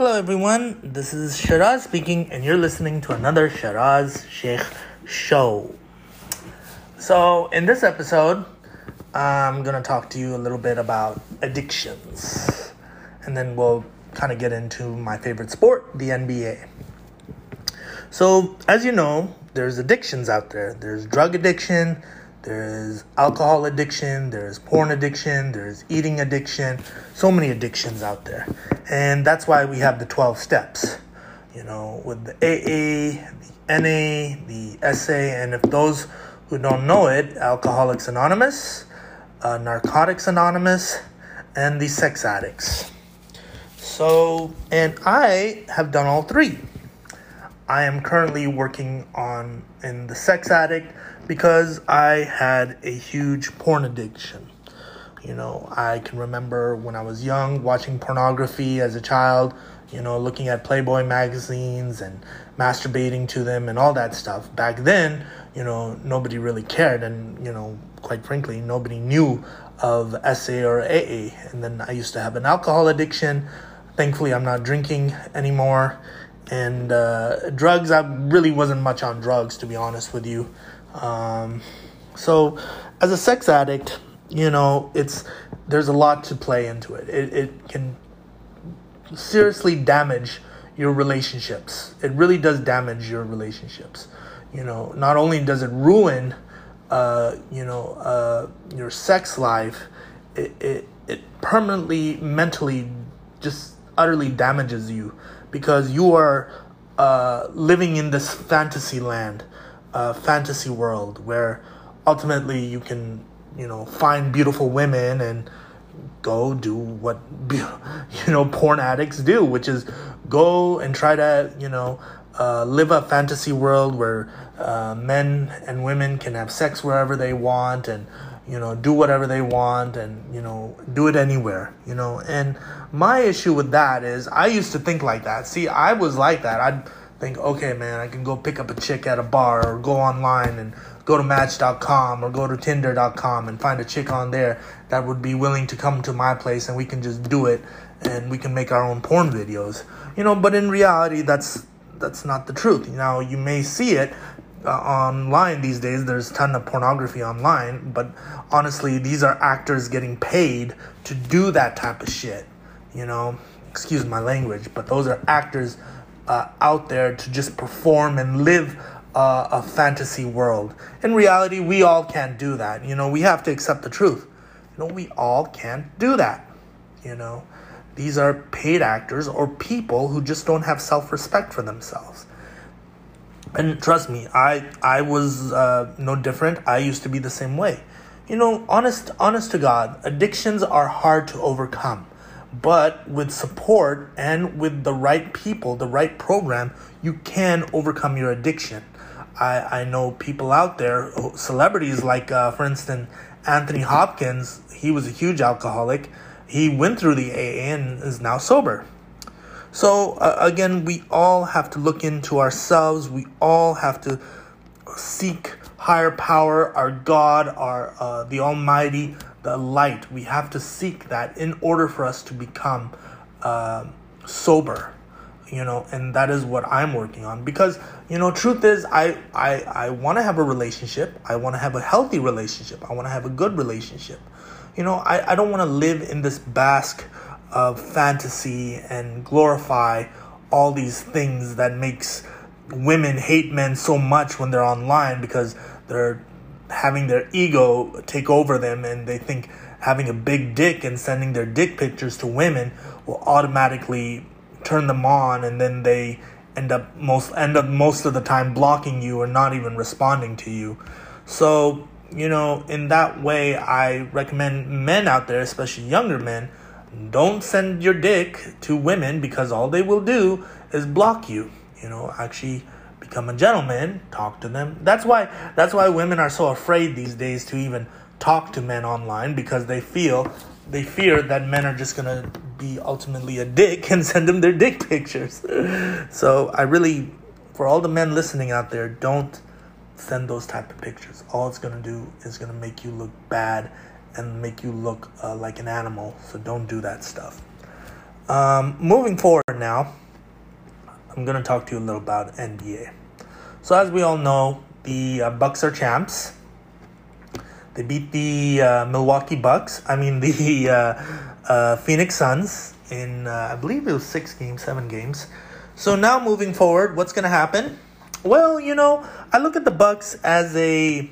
Hello, everyone. This is Shiraz speaking, and you're listening to another Shiraz Sheikh show. So, in this episode, I'm to talk to you a little bit about addictions, and then we'll kind of get into my favorite sport, the NBA. So, as you know, there's addictions out there. There's drug addiction, there's alcohol addiction, there's porn addiction, there's eating addiction, so many addictions out there. And that's why we have the 12 steps, you know, with the AA, the NA, the SA, and if those who don't know it, Alcoholics Anonymous, uh, Narcotics Anonymous, and the Sex Addicts. So, and I have done all three. I am currently working on in the sex addict because I had a huge porn addiction. You know, I can remember when I was young watching pornography as a child, you know, looking at Playboy magazines and masturbating to them and all that stuff. Back then, you know, nobody really cared and, you know, quite frankly, nobody knew of SA or AA. And then I used to have an alcohol addiction. Thankfully, I'm not drinking anymore. And uh, drugs, I really wasn't much on drugs, to be honest with you. Um, so, as a sex addict, you know, it's there's a lot to play into it. It, it can seriously damage your relationships. It really does damage your relationships. You know, not only does it ruin, uh, you know, uh, your sex life, it, it it permanently, mentally, just utterly damages you because you are uh, living in this fantasy land a fantasy world where ultimately you can you know find beautiful women and go do what you know porn addicts do which is go and try to you know uh, live a fantasy world where uh, men and women can have sex wherever they want and you know do whatever they want and you know do it anywhere you know and my issue with that is i used to think like that see i was like that i'd think, okay, man, I can go pick up a chick at a bar or go online and go to Match.com or go to Tinder.com and find a chick on there that would be willing to come to my place and we can just do it and we can make our own porn videos. You know, but in reality, that's that's not the truth. Now, you may see it uh, online these days. There's a ton of pornography online, but honestly, these are actors getting paid to do that type of shit. You know, excuse my language, but those are actors uh, out there to just perform and live uh, a fantasy world. In reality, we all can't do that. You know, we have to accept the truth. You know, we all can't do that. You know, these are paid actors or people who just don't have self respect for themselves. And trust me, I I was uh, no different. I used to be the same way. You know, honest honest to God, addictions are hard to overcome. But with support and with the right people, the right program, you can overcome your addiction. I, I know people out there, celebrities like, uh, for instance, Anthony Hopkins, he was a huge alcoholic. He went through the AA and is now sober. So, uh, again, we all have to look into ourselves. We all have to seek higher power, our God, our uh, the Almighty, the light. We have to seek that in order for us to become uh, sober, you know, and that is what I'm working on. Because you know, truth is, I I I want to have a relationship. I want to have a healthy relationship. I want to have a good relationship. You know, I I don't want to live in this basque of fantasy and glorify all these things that makes women hate men so much when they're online because they're having their ego take over them and they think having a big dick and sending their dick pictures to women will automatically turn them on and then they end up most end up most of the time blocking you or not even responding to you. So, you know, in that way I recommend men out there, especially younger men, don't send your dick to women because all they will do is block you. You know, actually become a gentleman, talk to them. That's why that's why women are so afraid these days to even talk to men online because they feel they fear that men are just gonna be ultimately a dick and send them their dick pictures. so I really, for all the men listening out there, don't send those type of pictures. All it's gonna do is gonna make you look bad and make you look uh, like an animal. So don't do that stuff. Um, moving forward now, I'm gonna talk to you a little about NBA. So as we all know, the uh, Bucks are champs. They beat the uh, Milwaukee Bucks. I mean the uh, uh Phoenix Suns in uh, I believe it was six games, seven games. So now moving forward, what's gonna happen? Well, you know, I look at the Bucks as a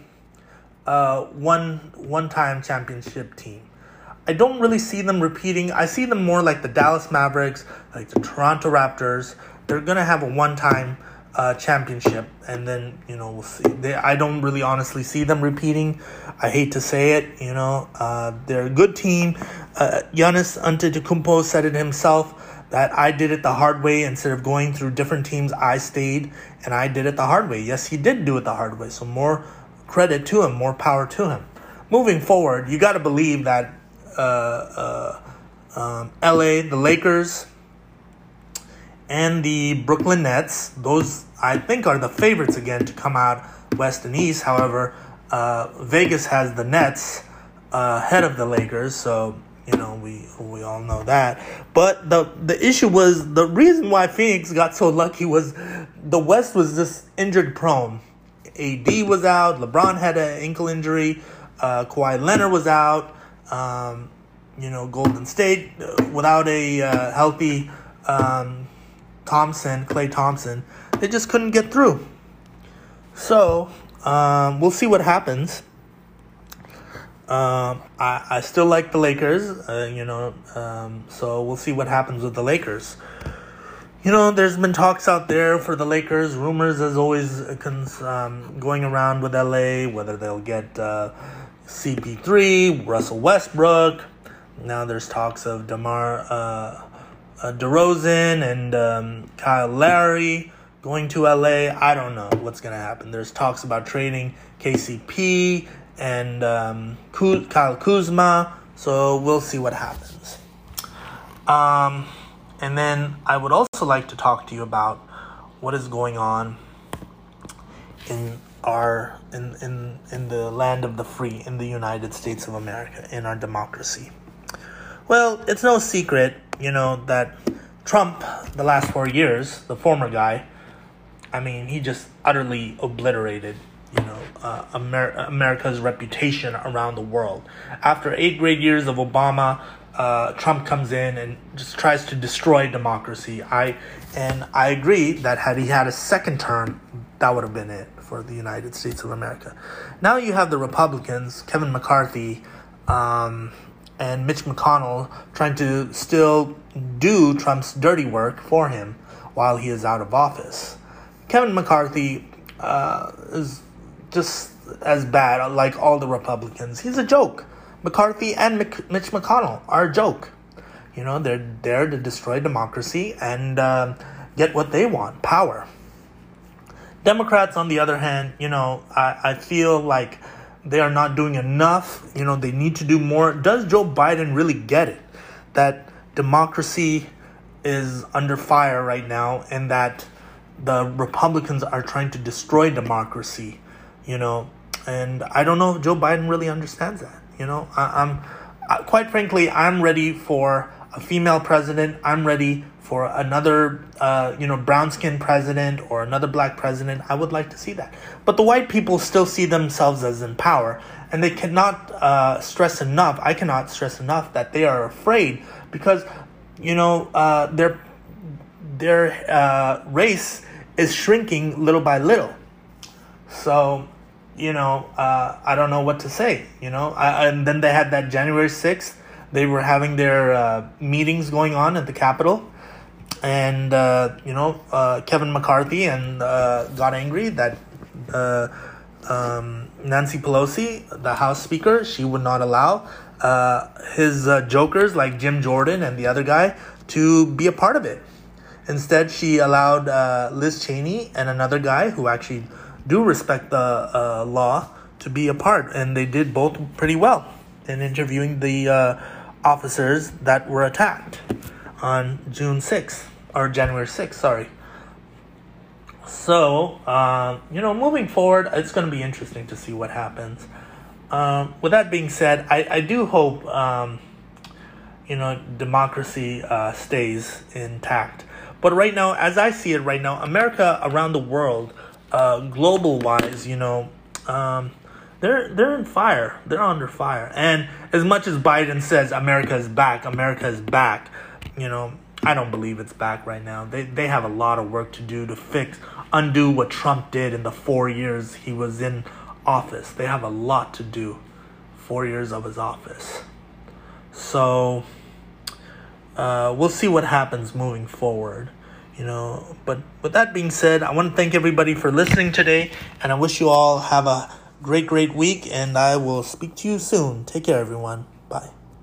uh, one one time championship team. I don't really see them repeating. I see them more like the Dallas Mavericks, like the Toronto Raptors. They're gonna have a one time uh, championship, and then you know we'll see. They, I don't really honestly see them repeating. I hate to say it, you know, uh, they're a good team. Uh, Giannis Antetokounmpo said it himself that I did it the hard way instead of going through different teams. I stayed and I did it the hard way. Yes, he did do it the hard way. So more credit to him, more power to him. Moving forward, you got to believe that uh, uh, um, LA, the Lakers, and the Brooklyn Nets, those I think are the favorites again to come out West and East. However, uh, Vegas has the Nets uh, ahead of the Lakers, so you know, we we all know that. But the the issue was the reason why Phoenix got so lucky was the West was just injured prone. AD was out. LeBron had an ankle injury. Uh, Kawhi Leonard was out. Um, you know, Golden State uh, without a uh, healthy um, Thompson, Klay Thompson, they just couldn't get through. So um, we'll see what happens. Um, I, I still like the Lakers, uh, you know, um, so we'll see what happens with the Lakers. You know, there's been talks out there for the Lakers, rumors as always um, going around with LA, whether they'll get uh, CP3, Russell Westbrook. Now there's talks of DeMar uh, uh, DeRozan and um, Kyle Lowry going to LA. I don't know what's going to happen. There's talks about trading KCP and um, Kyle Kuzma. So we'll see what happens. Um, and then I would also like to talk to you about what is going on in our in, in in the land of the free in the United States of America in our democracy. Well, it's no secret, you know, that Trump the last 4 years, the former guy, I mean, he just utterly obliterated you know uh, Amer- America's reputation around the world. After eight great years of Obama, uh, Trump comes in and just tries to destroy democracy. I and I agree that had he had a second term, that would have been it for the United States of America. Now you have the Republicans, Kevin McCarthy, um, and Mitch McConnell trying to still do Trump's dirty work for him while he is out of office. Kevin McCarthy uh, is just as bad, like all the Republicans. He's a joke. McCarthy and Mitch McConnell are a joke. You know, they're there to destroy democracy and uh, get what they want power. Democrats, on the other hand, you know, I, I feel like they are not doing enough. You know, they need to do more. Does Joe Biden really get it? That democracy is under fire right now and that the Republicans are trying to destroy democracy you know, and I don't know if Joe Biden really understands that. You know, I, am quite frankly, I'm ready for a female president. I'm ready for another, uh, you know, brown skinned president or another black president. I would like to see that. But the white people still see themselves as in power, and they cannot uh, stress enough. I cannot stress enough that they are afraid because, you know, uh, their their uh, race is shrinking little by little. So you know, uh, I don't know what to say, you know. I, and then they had that January 6th. They were having their uh, meetings going on at the Capitol. And, uh, you know, uh, Kevin McCarthy and uh, got angry that uh, um, Nancy Pelosi, the House Speaker, she would not allow his jokers like Jim Jordan and the other guy to be a part of it. Instead, she allowed Liz Cheney and another guy who actually do respect the uh, law to be a part, and they did both pretty well in interviewing the uh, officers that were attacked on June 6th or January 6th, sorry. So, uh, you know, moving forward, it's going to be interesting to see what happens. Um, with that being said, I, I do hope, um, you know democracy uh, stays intact. But right now, as I see it right now, America around the world, uh, global wise, you know, um, they're they're in fire. They're under fire. And as much as Biden says America is back, America is back, you know, I don't believe it's back right now. They they have a lot of work to do to fix undo what Trump did in the 4 years he was in office. They have a lot to do. 4 years of his office. So uh, we'll see what happens moving forward you know but with that being said i want to thank everybody for listening today and i wish you all have a great great week and i will speak to you soon. Take care everyone. Bye